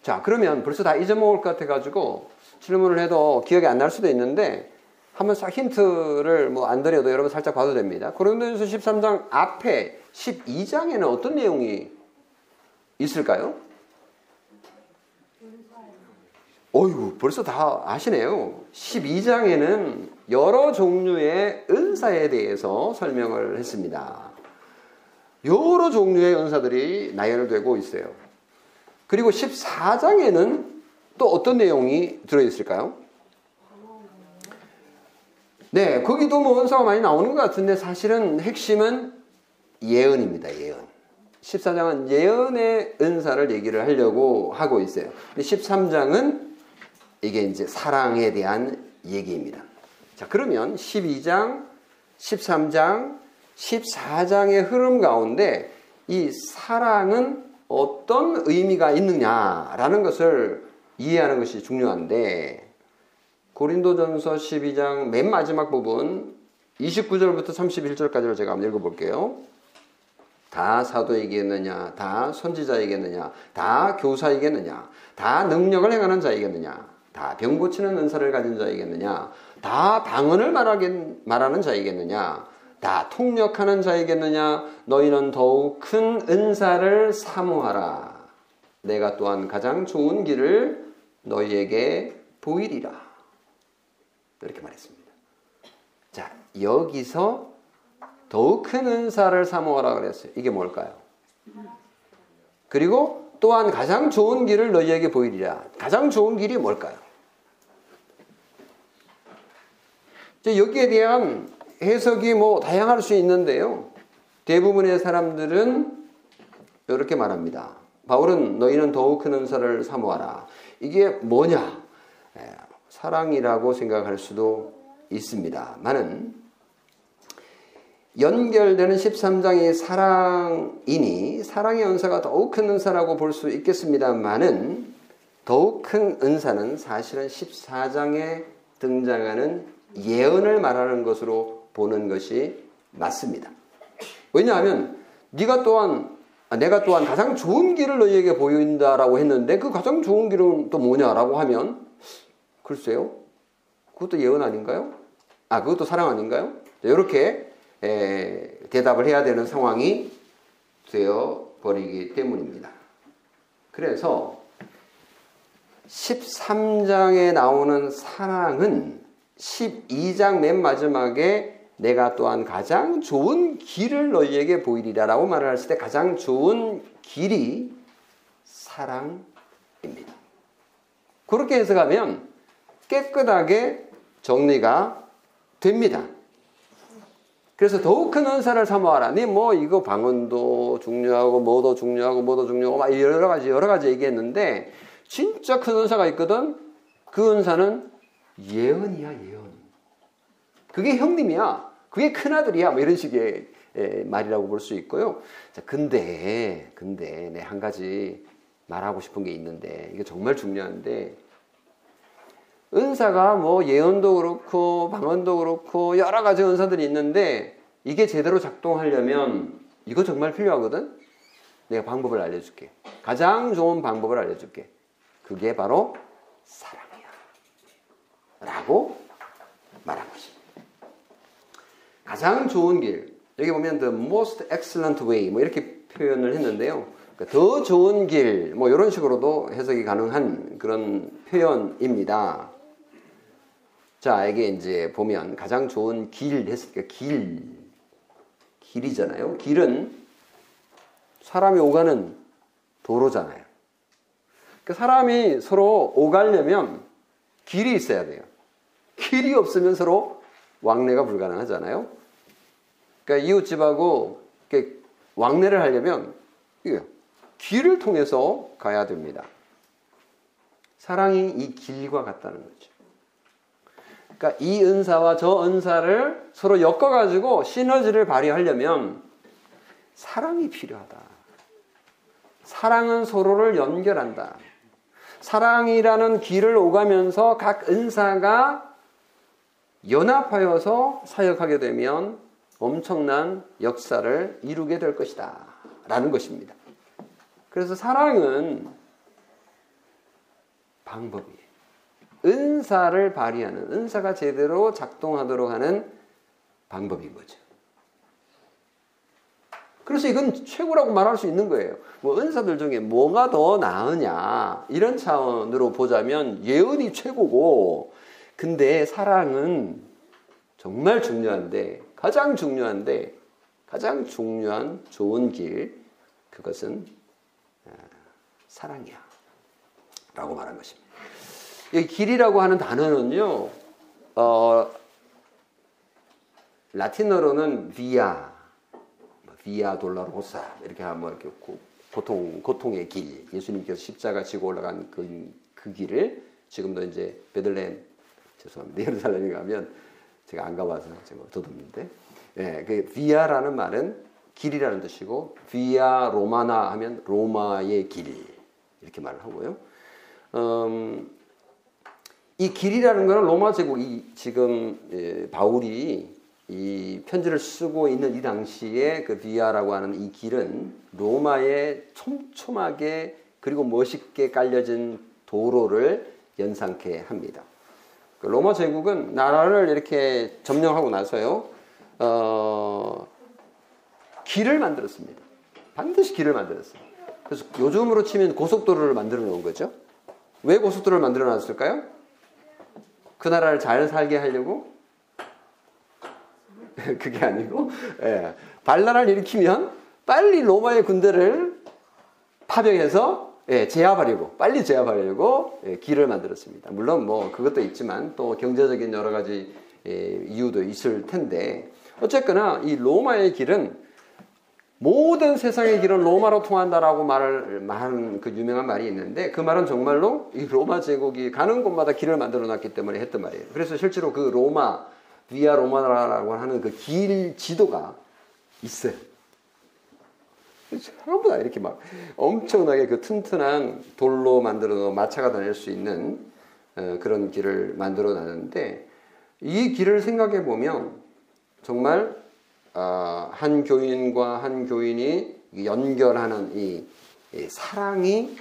자, 그러면 벌써 다 잊어먹을 것 같아가지고 질문을 해도 기억이 안 날 수도 있는데 한번 싹 힌트를 뭐 안 드려도 여러분 살짝 봐도 됩니다. 고린도전서 13장 앞에 12장에는 어떤 내용이 있을까요? 어이구, 벌써 다 아시네요. 12장에는 여러 종류의 은사에 대해서 설명을 했습니다. 여러 종류의 은사들이 나열되고 있어요. 그리고 14장에는 또 어떤 내용이 들어있을까요? 네, 거기도 뭐 은사가 많이 나오는 것 같은데 사실은 핵심은 예언입니다, 예언. 14장은 예언의 은사를 얘기를 하려고 하고 있어요. 13장은 이게 이제 사랑에 대한 얘기입니다. 자, 그러면 12장, 13장, 14장의 흐름 가운데 이 사랑은 어떤 의미가 있느냐라는 것을 이해하는 것이 중요한데 고린도전서 12장 맨 마지막 부분 29절부터 31절까지를 제가 한번 읽어볼게요. 다 사도이겠느냐, 다 선지자이겠느냐, 다 교사이겠느냐, 다 능력을 행하는 자이겠느냐, 다 병 고치는 은사를 가진 자이겠느냐? 다 방언을 말하긴, 말하는 자이겠느냐? 다 통역하는 자이겠느냐? 너희는 더욱 큰 은사를 사모하라. 내가 또한 가장 좋은 길을 너희에게 보이리라. 이렇게 말했습니다. 자, 여기서 더욱 큰 은사를 사모하라 그랬어요. 이게 뭘까요? 그리고 또한 가장 좋은 길을 너희에게 보이리라. 가장 좋은 길이 뭘까요? 여기에 대한 해석이 뭐 다양할 수 있는데요. 대부분의 사람들은 이렇게 말합니다. 바울은 너희는 더욱 큰 은사를 사모하라. 이게 뭐냐? 사랑이라고 생각할 수도 있습니다. 많은 연결되는 13장이 사랑이니 사랑의 은사가 더욱 큰 은사라고 볼 수 있겠습니다만은 더욱 큰 은사는 사실은 14장에 등장하는 예언을 말하는 것으로 보는 것이 맞습니다. 왜냐하면 네가 또한 아, 내가 또한 가장 좋은 길을 너희에게 보인다라고 했는데 그 가장 좋은 길은 또 뭐냐라고 하면 글쎄요. 그것도 예언 아닌가요? 아, 그것도 사랑 아닌가요? 이렇게 에, 대답을 해야 되는 상황이 되어 버리기 때문입니다. 그래서 13장에 나오는 사랑은 12장 맨 마지막에 내가 또한 가장 좋은 길을 너희에게 보이리라라고 말을 했을 때 가장 좋은 길이 사랑입니다. 그렇게 해석하면 깨끗하게 정리가 됩니다. 그래서 더욱 큰 은사를 사모하라. 니 뭐 이거 방언도 중요하고 뭐도 중요하고 뭐도 중요하고 막 여러 가지 여러 가지 얘기했는데 진짜 큰 은사가 있거든. 그 은사는 예언이야 예언. 그게 형님이야. 그게 큰 아들이야. 뭐 이런 식의 말이라고 볼 수 있고요. 자, 근데 근데 내한 가지 말하고 싶은 게 있는데 이게 정말 중요한데 은사가 뭐 예언도 그렇고 방언도 그렇고 여러 가지 은사들이 있는데 이게 제대로 작동하려면 이거 정말 필요하거든. 내가 방법을 알려줄게. 가장 좋은 방법을 알려줄게. 그게 바로 사랑이야. 라고 말한 것입니다. 가장 좋은 길. 여기 보면 the most excellent way 뭐 이렇게 표현을 했는데요. 그러니까 더 좋은 길, 뭐 이런 식으로도 해석이 가능한 그런 표현입니다. 자, 이게 이제 보면 가장 좋은 길 했으니까 길, 길이잖아요. 길은 사람이 오가는 도로잖아요. 그 사람이 서로 오가려면 길이 있어야 돼요. 길이 없으면 서로 왕래가 불가능하잖아요. 그러니까 이웃집하고 왕래를 하려면 길을 통해서 가야 됩니다. 사랑이 이 길과 같다는 거죠. 그러니까 이 은사와 저 은사를 서로 엮어가지고 시너지를 발휘하려면 사랑이 필요하다. 사랑은 서로를 연결한다. 사랑이라는 길을 오가면서 각 은사가 연합하여서 사역하게 되면 엄청난 역사를 이루게 될 것이다. 라는 것입니다. 그래서 사랑은 방법이에요. 은사를 발휘하는, 은사가 제대로 작동하도록 하는 방법인 거죠. 그래서 이건 최고라고 말할 수 있는 거예요. 뭐 은사들 중에 뭐가 더 나으냐 이런 차원으로 보자면 예언이 최고고 근데 사랑은 정말 중요한데 가장 중요한데 가장 중요한 좋은 길 그것은 아, 사랑이야 라고 말한 것입니다. 이 길이라고 하는 단어는요 어, 라틴어로는 비아 비아 돌라로사 이렇게 하면 이렇게 고통 고통의 길 예수님께서 십자가 지고 올라간 그, 그 길을 지금도 이제 베들레헴 죄송합니다 예루살렘에 가면 제가 안 가봐서 제가 더듬는데 예, 그 비아라는 말은 길이라는 뜻이고 비아 로마나 하면 로마의 길 이렇게 말을 하고요. 음, 이 길이라는 것은 로마 제국이 지금 예, 바울이 이 편지를 쓰고 있는 이 당시에 그 비아라고 하는 이 길은 로마의 촘촘하게 그리고 멋있게 깔려진 도로를 연상케 합니다. 그 로마 제국은 나라를 이렇게 점령하고 나서요, 어, 길을 만들었습니다. 반드시 길을 만들었어요. 그래서 요즘으로 치면 고속도로를 만들어 놓은 거죠. 왜 고속도로를 만들어 놨을까요? 그 나라를 잘 살게 하려고 그게 아니고 예, 반란을 일으키면 빨리 로마의 군대를 파병해서 예, 제압하려고 빨리 제압하려고 예, 길을 만들었습니다. 물론 뭐 그것도 있지만 또 경제적인 여러 가지 예, 이유도 있을 텐데 어쨌거나 이 로마의 길은 모든 세상의 길은 로마로 통한다라고 말을 말하는 그 유명한 말이 있는데 그 말은 정말로 이 로마 제국이 가는 곳마다 길을 만들어 놨기 때문에 했던 말이에요. 그래서 실제로 그 로마 비아 로마라고 하는 그 길 지도가 있어요. 전부 다 이렇게 막 엄청나게 그 튼튼한 돌로 만들어 놓은 마차가 다닐 수 있는 어, 그런 길을 만들어 놨는데 이 길을 생각해 보면 정말 어, 한 교인과 한 교인이 연결하는 이 사랑이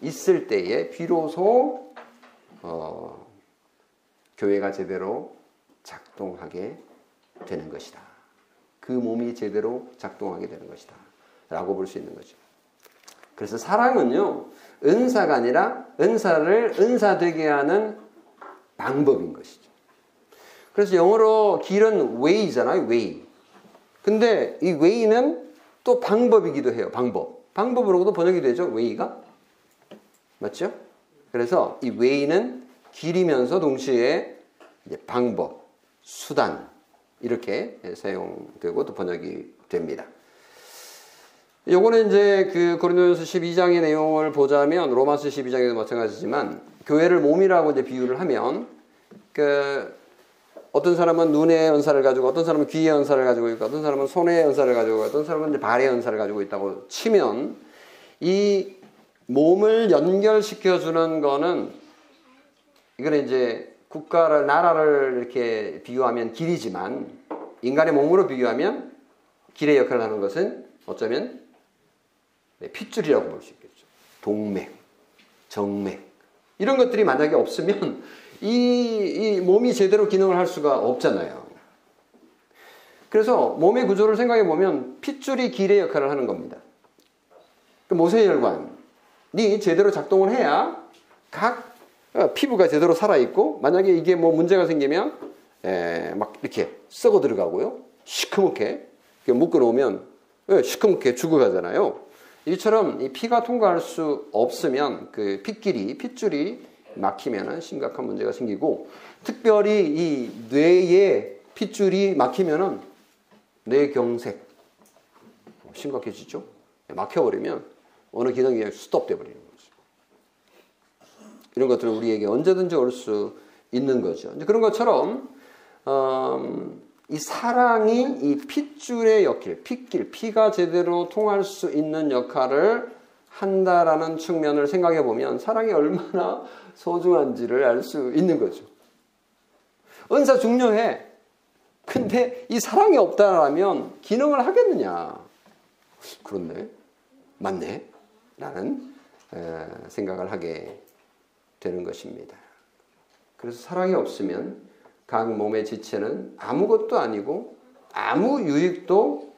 있을 때에 비로소 어, 교회가 제대로 작동하게 되는 것이다. 그 몸이 제대로 작동하게 되는 것이다. 라고 볼 수 있는 거죠. 그래서 사랑은요, 은사가 아니라 은사를 은사되게 하는 방법인 것이죠. 그래서 영어로 길은 way잖아요, way. 근데 이 way는 또 방법이기도 해요, 방법. 방법으로도 번역이 되죠, way가. 맞죠? 그래서 이 way는 길이면서 동시에 방법, 수단 이렇게 사용되고 또 번역이 됩니다. 요거는 이제 그 고린도전서 12장의 내용을 보자면 로마서 12장에도 마찬가지지만 교회를 몸이라고 이제 비유를 하면 그 어떤 사람은 눈의 연사를 가지고 어떤 사람은 귀의 연사를 가지고 있고 어떤 사람은 손의 연사를 가지고 어떤 사람은 이제 발의 연사를 가지고 있다고 치면 이 몸을 연결시켜 주는 거는 이거는 이제 국가를 나라를 이렇게 비유하면 길이지만 인간의 몸으로 비유하면 길의 역할을 하는 것은 어쩌면 네, 핏줄이라고 볼 수 있겠죠. 동맥, 정맥 이런 것들이 만약에 없으면 이, 이 몸이 제대로 기능을 할 수가 없잖아요. 그래서 몸의 구조를 생각해 보면 핏줄이 길의 역할을 하는 겁니다. 그 모세혈관이 제대로 작동을 해야 각 어, 피부가 제대로 살아있고 만약에 이게 뭐 문제가 생기면 에, 막 이렇게 썩어 들어가고요. 시커멓게 묶어 놓으면 예, 시커멓게 죽어가잖아요. 이처럼 이 피가 통과할 수 없으면 그 핏길이 핏줄이 막히면 심각한 문제가 생기고 특별히 이 뇌에 핏줄이 막히면은 뇌경색 심각해지죠. 막혀버리면 어느 기능이 스톱돼 버리는 거죠. 이런 것들은 우리에게 언제든지 올 수 있는 거죠. 그런 것처럼 음, 이 사랑이 이 핏줄의 역할, 핏길, 피가 제대로 통할 수 있는 역할을 한다라는 측면을 생각해 보면 사랑이 얼마나 소중한지를 알 수 있는 거죠. 은사 중요해. 근데 이 사랑이 없다라면 기능을 하겠느냐? 그렇네. 맞네. 라는 생각을 하게 되는 것입니다. 그래서 사랑이 없으면 각 몸의 지체는 아무것도 아니고 아무 유익도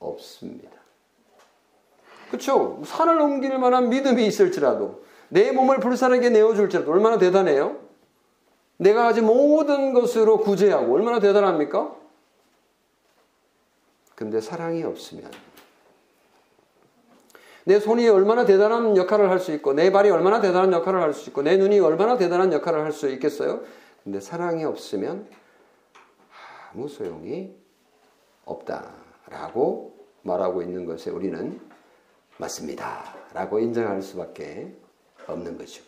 없습니다. 그렇죠? 산을 옮길 만한 믿음이 있을지라도 내 몸을 불사르게 내어줄지라도 얼마나 대단해요? 내가 가진 모든 것으로 구제하고 얼마나 대단합니까? 근데 사랑이 없으면 내 손이 얼마나 대단한 역할을 할 수 있고 내 발이 얼마나 대단한 역할을 할 수 있고 내 눈이 얼마나 대단한 역할을 할 수 있겠어요? 근데 사랑이 없으면 아무 소용이 없다라고 말하고 있는 것에 우리는 맞습니다. 라고 인정할 수밖에 없는 거죠.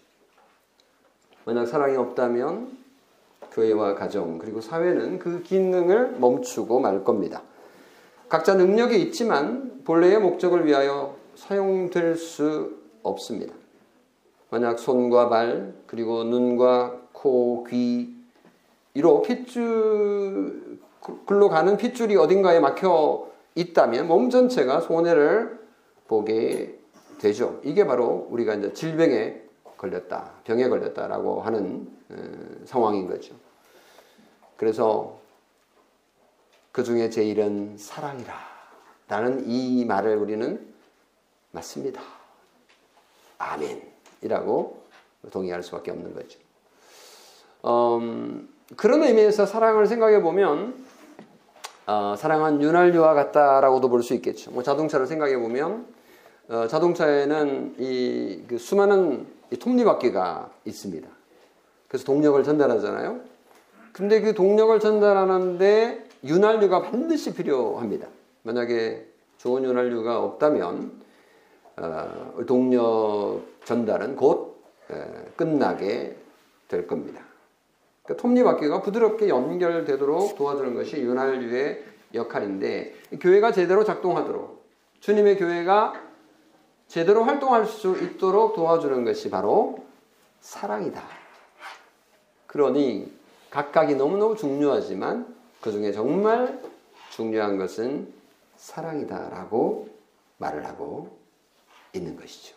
만약 사랑이 없다면 교회와 가정 그리고 사회는 그 기능을 멈추고 말 겁니다. 각자 능력이 있지만 본래의 목적을 위하여 사용될 수 없습니다. 만약 손과 발 그리고 눈과 코, 귀 이로 핏줄 글로 가는 핏줄이 어딘가에 막혀 있다면 몸 전체가 손해를 보게 되죠. 이게 바로 우리가 이제 질병에 걸렸다, 병에 걸렸다라고 하는 어, 상황인 거죠. 그래서 그 중에 제일은 사랑이라. 라는 이 말을 우리는 맞습니다. 아멘 이라고 동의할 수밖에 없는 거죠. 음, 그런 의미에서 사랑을 생각해 보면 어, 사랑은 윤활유와 같다라고도 볼 수 있겠죠. 뭐 자동차를 생각해 보면 어, 자동차에는 이 그 수많은 이 톱니바퀴가 있습니다. 그래서 동력을 전달하잖아요. 근데 그 동력을 전달하는데 윤활유가 반드시 필요합니다. 만약에 좋은 윤활유가 없다면 어, 동력 전달은 곧 에, 끝나게 될 겁니다. 그 톱니바퀴가 부드럽게 연결되도록 도와주는 것이 윤활유의 역할인데 교회가 제대로 작동하도록 주님의 교회가 제대로 활동할 수 있도록 도와주는 것이 바로 사랑이다. 그러니 각각이 너무너무 중요하지만 그 중에 정말 중요한 것은 사랑이다라고 말을 하고 있는 것이죠.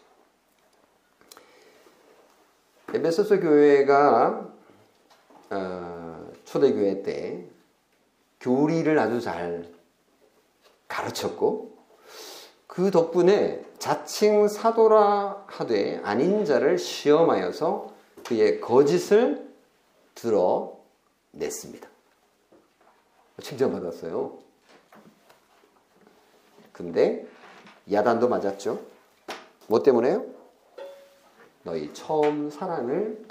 에베소서 교회가 어, 초대교회 때 교리를 아주 잘 가르쳤고 그 덕분에 자칭 사도라 하되 아닌 자를 시험하여서 그의 거짓을 드러냈습니다. 칭찬받았어요. 근데 야단도 맞았죠. 뭐 때문에요? 너희 처음 사랑을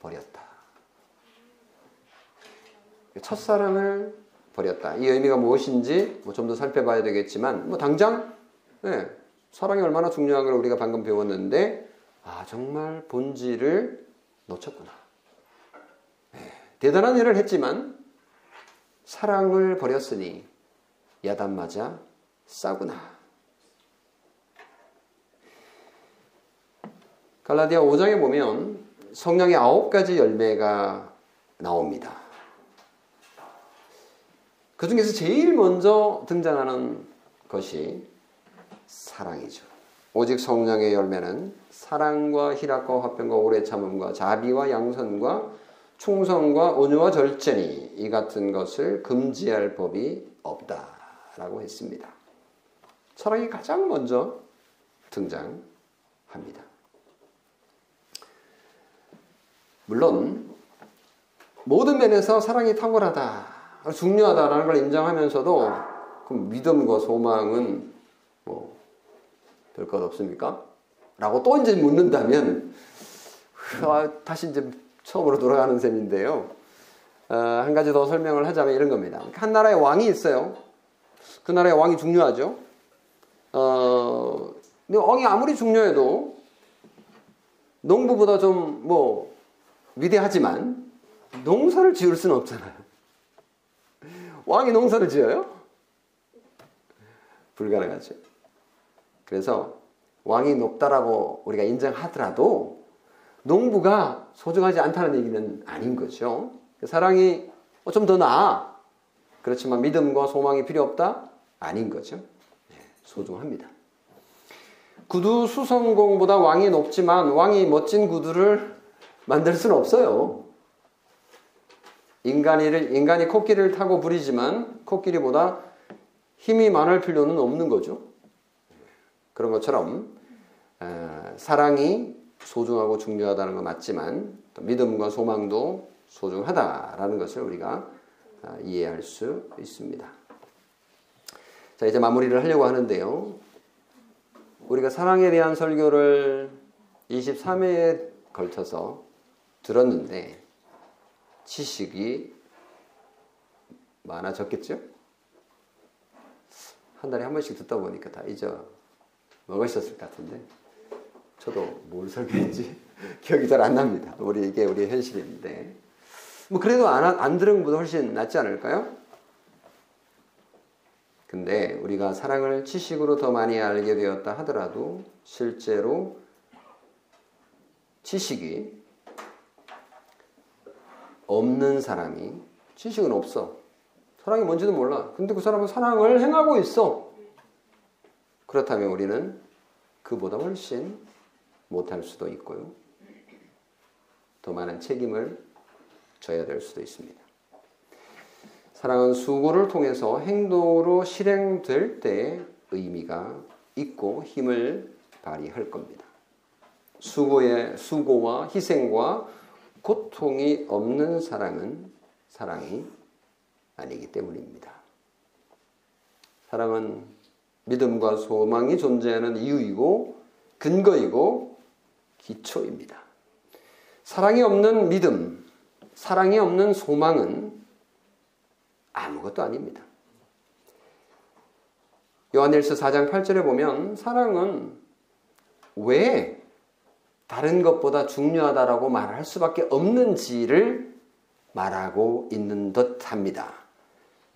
버렸다. 첫사랑을 버렸다. 이 의미가 무엇인지 뭐 좀 더 살펴봐야 되겠지만 뭐 당장 네, 사랑이 얼마나 중요한 걸 우리가 방금 배웠는데 아 정말 본질을 놓쳤구나. 네, 대단한 일을 했지만 사랑을 버렸으니 야단 맞아 싸구나. 갈라디아 5장에 보면 성령의 아홉 가지 열매가 나옵니다. 그 중에서 제일 먼저 등장하는 것이 사랑이죠. 오직 성령의 열매는 사랑과 희락과 화평과 오래 참음과 자비와 양선과 충성과 온유와 절제니 이 같은 것을 금지할 법이 없다라고 했습니다. 사랑이 가장 먼저 등장합니다. 물론 모든 면에서 사랑이 탁월하다, 중요하다라는 걸 인정하면서도 그럼 믿음과 소망은 뭐 별 것 없습니까? 라고 또 이제 묻는다면 아, 다시 이제 처음으로 돌아가는 셈인데요. 어, 한 가지 더 설명을 하자면 이런 겁니다. 한 나라에 왕이 있어요. 그 나라의 왕이 중요하죠. 어, 근데 왕이 아무리 중요해도 농부보다 좀 뭐 위대하지만 농사를 지을 수는 없잖아요. 왕이 농사를 지어요? 불가능하죠. 그래서 왕이 높다라고 우리가 인정하더라도 농부가 소중하지 않다는 얘기는 아닌 거죠. 사랑이 좀 더 나아. 그렇지만 믿음과 소망이 필요 없다? 아닌 거죠. 네, 소중합니다. 구두 수성공보다 왕이 높지만 왕이 멋진 구두를 만들 수는 없어요. 인간이를, 인간이 코끼리를 타고 부리지만 코끼리보다 힘이 많을 필요는 없는 거죠. 그런 것처럼 사랑이 소중하고 중요하다는 건 맞지만 믿음과 소망도 소중하다라는 것을 우리가 아, 이해할 수 있습니다. 자 이제 마무리를 하려고 하는데요. 우리가 사랑에 대한 설교를 23회에 걸쳐서 들었는데 지식이 많아졌겠죠? 한 달에 한 번씩 듣다 보니까 다 잊어 먹으셨을 것 같은데 저도 뭘 설교했지 기억이 잘 안 납니다. 우리 이게 우리의 현실인데 뭐 그래도 안, 안 들은 것보다 훨씬 낫지 않을까요? 근데 우리가 사랑을 지식으로 더 많이 알게 되었다 하더라도 실제로 지식이 없는 사람이 지식은 없어. 사랑이 뭔지도 몰라. 근데 그 사람은 사랑을 행하고 있어. 그렇다면 우리는 그보다 훨씬 못할 수도 있고요. 더 많은 책임을 져야 될 수도 있습니다. 사랑은 수고를 통해서 행동으로 실행될 때 의미가 있고 힘을 발휘할 겁니다. 수고의 수고와 희생과 고통이 없는 사랑은 사랑이 아니기 때문입니다. 사랑은 믿음과 소망이 존재하는 이유이고 근거이고 기초입니다. 사랑이 없는 믿음, 사랑이 없는 소망은 아무것도 아닙니다. 요한일서 4장 8절에 보면 사랑은 왜 다른 것보다 중요하다라고 말할 수밖에 없는지를 말하고 있는 듯합니다.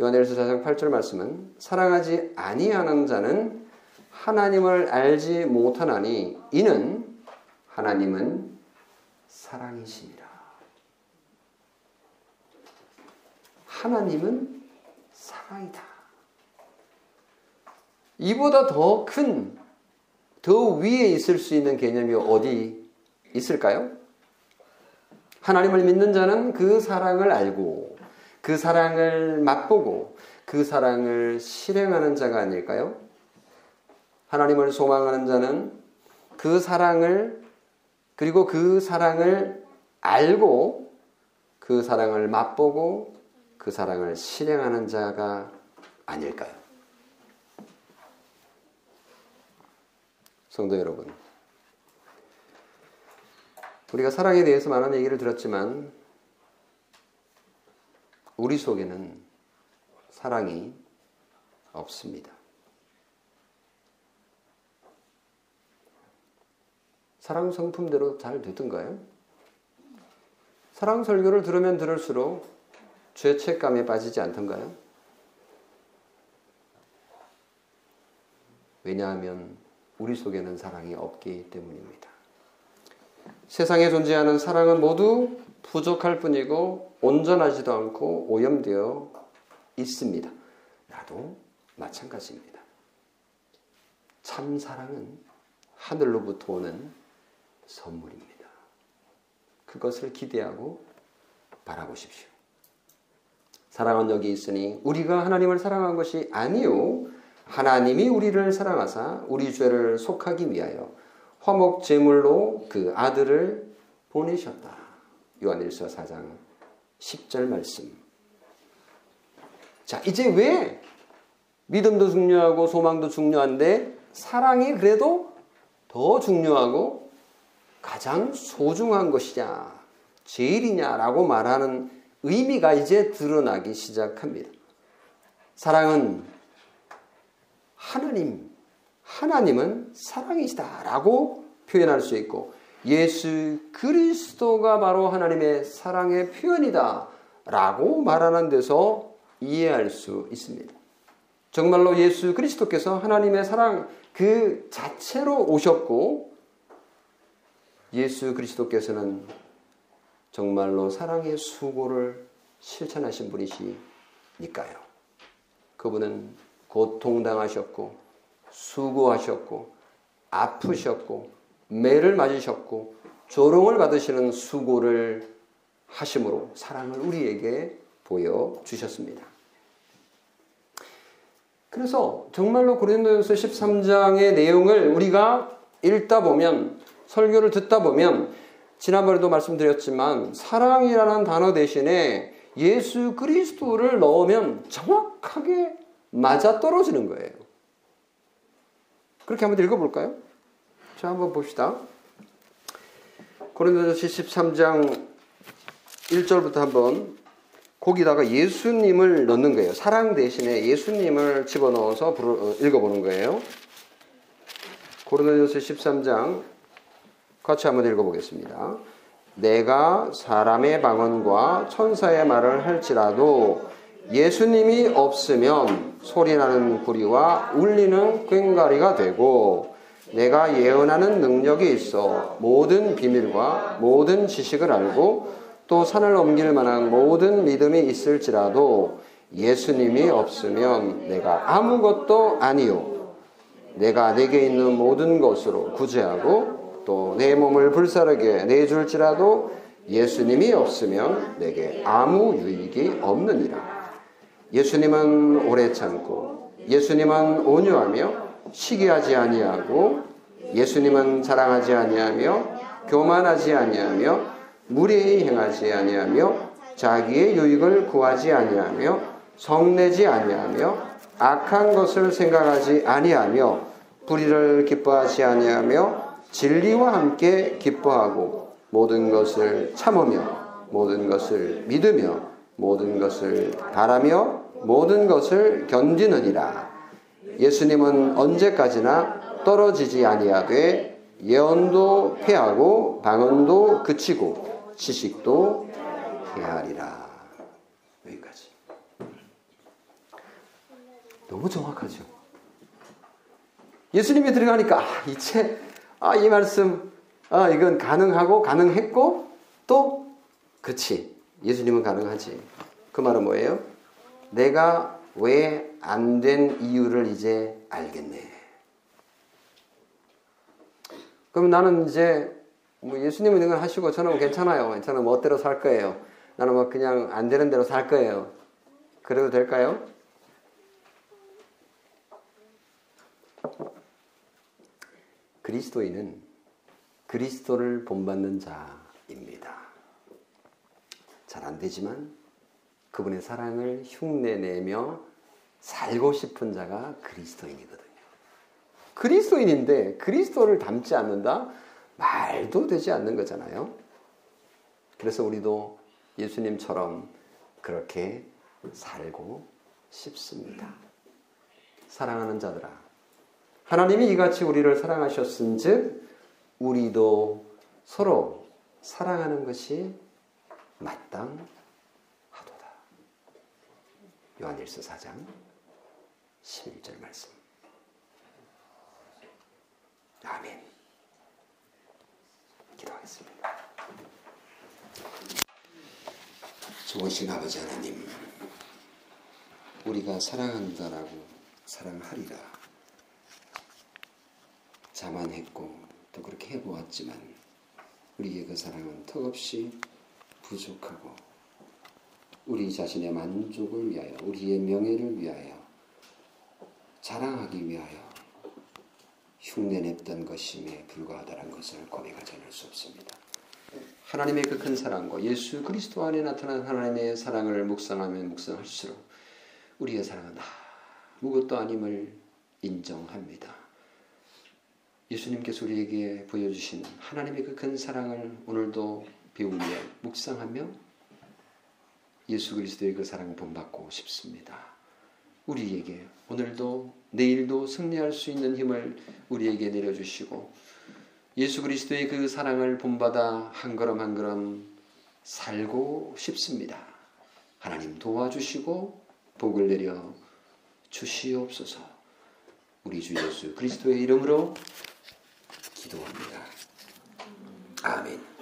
요한일서 4장 8절 말씀은 사랑하지 아니하는 자는 하나님을 알지 못하나니 이는 하나님은 사랑이시니라. 하나님은 사랑이다. 이보다 더 큰, 더 위에 있을 수 있는 개념이 어디 있을까요? 하나님을 믿는 자는 그 사랑을 알고, 그 사랑을 맛보고, 그 사랑을 실행하는 자가 아닐까요? 하나님을 소망하는 자는 그 사랑을, 그리고 그 사랑을 알고, 그 사랑을 맛보고, 그 사랑을 실행하는 자가 아닐까요? 성도 여러분, 우리가 사랑에 대해서 많은 얘기를 들었지만 우리 속에는 사랑이 없습니다. 사랑 성품대로 잘 되던가요? 사랑 설교를 들으면 들을수록 죄책감에 빠지지 않던가요? 왜냐하면 우리 속에는 사랑이 없기 때문입니다. 세상에 존재하는 사랑은 모두 부족할 뿐이고 온전하지도 않고 오염되어 있습니다. 나도 마찬가지입니다. 참 사랑은 하늘로부터 오는 선물입니다. 그것을 기대하고 바라보십시오. 사랑은 여기 있으니 우리가 하나님을 사랑한 것이 아니요 하나님이 우리를 사랑하사 우리 죄를 속하기 위하여 화목 제물로 그 아들을 보내셨다. 요한일서 4장 10절 말씀. 자, 이제 왜 믿음도 중요하고 소망도 중요한데 사랑이 그래도 더 중요하고 가장 소중한 것이냐, 제일이냐라고 말하는 의미가 이제 드러나기 시작합니다. 사랑은 하나님, 하나님은 사랑이시다라고 표현할 수 있고 예수 그리스도가 바로 하나님의 사랑의 표현이다라고 말하는 데서 이해할 수 있습니다. 정말로 예수 그리스도께서 하나님의 사랑 그 자체로 오셨고 예수 그리스도께서는 정말로 사랑의 수고를 실천하신 분이시니까요. 그분은 고통당하셨고 수고하셨고 아프셨고 매를 맞으셨고 조롱을 받으시는 수고를 하심으로 사랑을 우리에게 보여 주셨습니다. 그래서 정말로 고린도전서 13장의 내용을 우리가 읽다 보면 설교를 듣다 보면 지난번에도 말씀드렸지만 사랑이라는 단어 대신에 예수 그리스도를 넣으면 정확하게 맞아 떨어지는 거예요. 그렇게 한번 읽어볼까요? 자, 한번 봅시다. 고린도전서 13장 1절부터 한번 거기다가 예수님을 넣는 거예요. 사랑 대신에 예수님을 집어넣어서 어, 읽어보는 거예요. 고린도전서 13장 같이 한번 읽어보겠습니다. 내가 사람의 방언과 천사의 말을 할지라도 예수님이 없으면 소리나는 구리와 울리는 꽹가리가 되고 내가 예언하는 능력이 있어 모든 비밀과 모든 지식을 알고 또 산을 옮길 만한 모든 믿음이 있을지라도 예수님이 없으면 내가 아무것도 아니요. 내가 내게 있는 모든 것으로 구제하고 또 내 몸을 불사르게 내줄지라도 예수님이 없으면 내게 아무 유익이 없느니라. 예수님은 오래 참고 예수님은 온유하며 시기하지 아니하고 예수님은 자랑하지 아니하며 교만하지 아니하며 무례히 행하지 아니하며 자기의 유익을 구하지 아니하며 성내지 아니하며 악한 것을 생각하지 아니하며 불의를 기뻐하지 아니하며 진리와 함께 기뻐하고 모든 것을 참으며 모든 것을 믿으며 모든 것을 바라며 모든 것을 견디느니라. 예수님은 언제까지나 떨어지지 아니하되 예언도 패하고 방언도 그치고 지식도 헤아리라. 여기까지. 너무 정확하죠. 예수님이 들어가니까 아, 이제 아, 이 말씀, 아, 이건 가능하고 가능했고 또 그치. 예수님은 가능하지. 그 말은 뭐예요? 내가 왜 안 된 이유를 이제 알겠네. 그럼 나는 이제 뭐 예수님은 이걸 하시고 저는 괜찮아요. 저는 멋대로 살 거예요. 나는 뭐 그냥 안 되는 대로 살 거예요. 그래도 될까요? 그리스도인은 그리스도를 본받는 자입니다. 잘 안 되지만 그분의 사랑을 흉내내며 살고 싶은 자가 그리스도인이거든요. 그리스도인인데 그리스도를 닮지 않는다? 말도 되지 않는 거잖아요. 그래서 우리도 예수님처럼 그렇게 살고 싶습니다. 사랑하는 자들아, 하나님이 이같이 우리를 사랑하셨은즉 우리도 서로 사랑하는 것이 마땅하도다. 요한일서 4장 11절 말씀. 아멘. 기도하겠습니다. 좋으신 아버지 하나님, 우리가 사랑한다라고 사랑하리라. 자만했고 또 그렇게 해보았지만 우리의 그 사랑은 턱없이 부족하고 우리 자신의 만족을 위하여, 우리의 명예를 위하여, 자랑하기 위하여 흉내냈던 것임에 불과하다는 것을 고백하지 않을 수 없습니다. 하나님의 그 큰 사랑과 예수 그리스도 안에 나타난 하나님의 사랑을 묵상하면 묵상할수록 우리의 사랑은 아무것도 아님을 인정합니다. 예수님께서 우리에게 보여주신 하나님의 그 큰 사랑을 오늘도 배우며 묵상하며 예수 그리스도의 그 사랑을 본받고 싶습니다. 우리에게 오늘도 내일도 승리할 수 있는 힘을 우리에게 내려주시고 예수 그리스도의 그 사랑을 본받아 한 걸음 한 걸음 살고 싶습니다. 하나님 도와주시고 복을 내려 주시옵소서. 우리 주 예수 그리스도의 이름으로 기도합니다. 아멘.